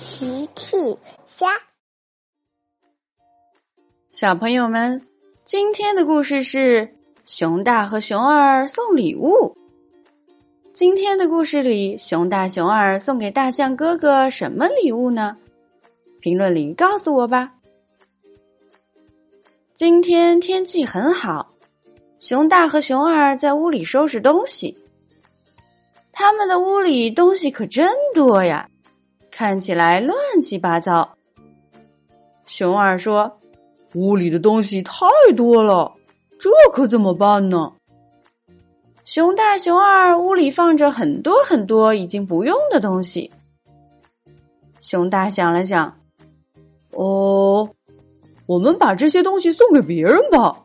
奇趣虾，小朋友们，今天的故事是熊大和熊二送礼物。今天的故事里，熊大、熊二送给大象哥哥什么礼物呢？评论里告诉我吧。今天天气很好，熊大和熊二在屋里收拾东西。他们的屋里东西可真多呀，看起来乱七八糟。熊二说：“屋里的东西太多了，这可怎么办呢？”熊大、熊二屋里放着很多很多已经不用的东西。熊大想了想：“哦，我们把这些东西送给别人吧。”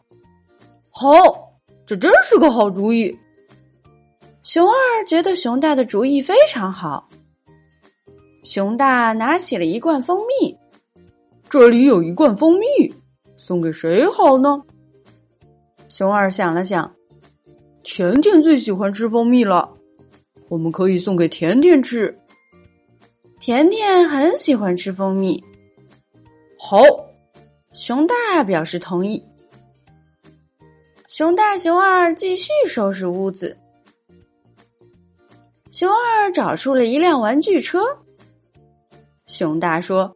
好，这真是个好主意。熊二觉得熊大的主意非常好。熊大拿起了一罐蜂蜜，这里有一罐蜂蜜，送给谁好呢？熊二想了想，甜甜最喜欢吃蜂蜜了，我们可以送给甜甜吃。甜甜很喜欢吃蜂蜜。好，熊大表示同意。熊大、熊二继续收拾屋子。熊二找出了一辆玩具车。熊大说：“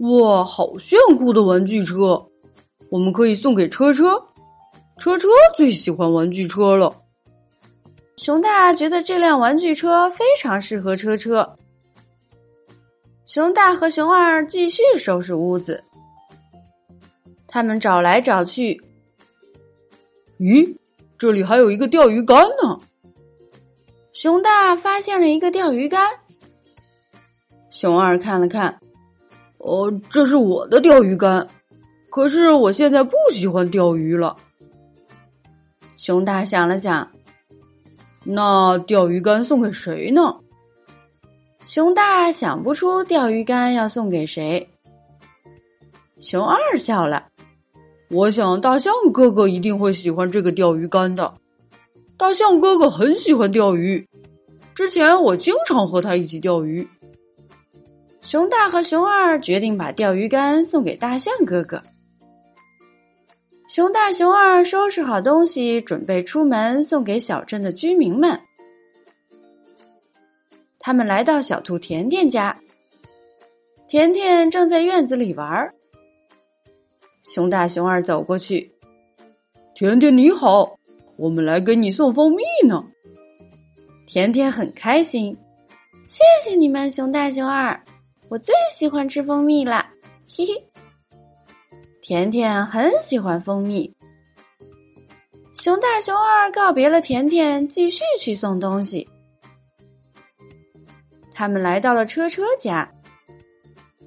哇，好炫酷的玩具车！我们可以送给车车。车车最喜欢玩具车了。”熊大觉得这辆玩具车非常适合车车。熊大和熊二继续收拾屋子。他们找来找去，咦，这里还有一个钓鱼竿呢。熊大发现了一个钓鱼竿，熊二看了看，哦，这是我的钓鱼竿，可是我现在不喜欢钓鱼了。熊大想了想，那钓鱼竿送给谁呢？熊大想不出钓鱼竿要送给谁。熊二笑了，我想大象哥哥一定会喜欢这个钓鱼竿的。大象哥哥很喜欢钓鱼，之前我经常和他一起钓鱼。熊大和熊二决定把钓鱼竿送给大象哥哥。熊大、熊二收拾好东西，准备出门送给小镇的居民们。他们来到小兔甜甜家，甜甜正在院子里玩儿。熊大、熊二走过去，甜甜你好。我们来给你送蜂蜜呢，甜甜很开心，谢谢你们，熊大熊二，我最喜欢吃蜂蜜啦，嘿嘿。甜甜很喜欢蜂蜜，熊大熊二告别了甜甜，继续去送东西。他们来到了车车家，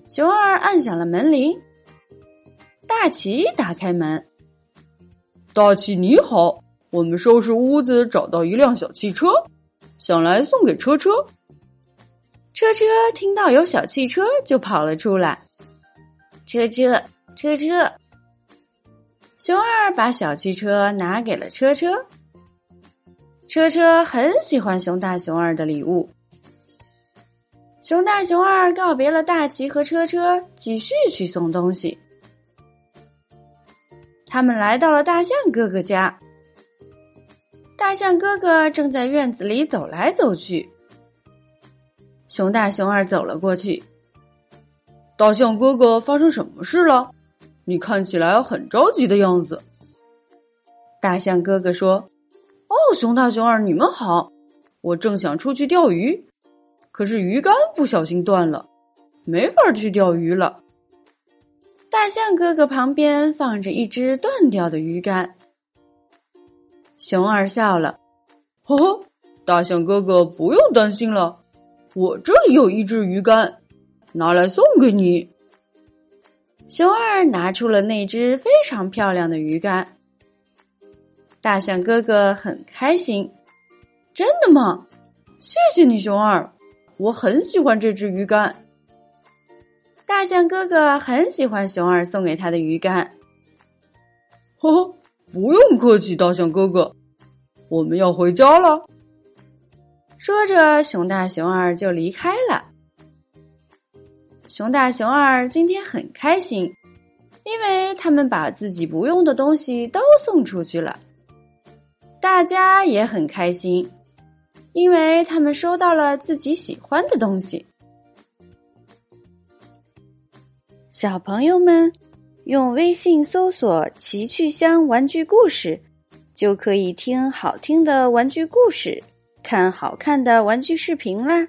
熊二按响了门铃，大奇打开门，大奇你好。我们收拾屋子，找到一辆小汽车，想来送给车车。车车听到有小汽车，就跑了出来。车车车车，熊二把小汽车拿给了车车。车车很喜欢熊大熊二的礼物。熊大熊二告别了大奇和车车，继续去送东西。他们来到了大象哥哥家。大象哥哥正在院子里走来走去。熊大、熊二走了过去。大象哥哥，发生什么事了？你看起来很着急的样子。大象哥哥说：“哦，熊大、熊二，你们好！我正想出去钓鱼，可是鱼竿不小心断了，没法去钓鱼了。”大象哥哥旁边放着一只断掉的鱼竿。熊二笑了，呵呵，大象哥哥不用担心了，我这里有一只鱼竿，拿来送给你。熊二拿出了那只非常漂亮的鱼竿，大象哥哥很开心。真的吗？谢谢你，熊二，我很喜欢这只鱼竿。大象哥哥很喜欢熊二送给他的鱼竿，呵呵。不用客气，大象哥哥，我们要回家了。说着，熊大、熊二就离开了。熊大、熊二今天很开心，因为他们把自己不用的东西都送出去了。大家也很开心，因为他们收到了自己喜欢的东西。小朋友们，用微信搜索“奇趣箱玩具故事”，就可以听好听的玩具故事，看好看的玩具视频啦。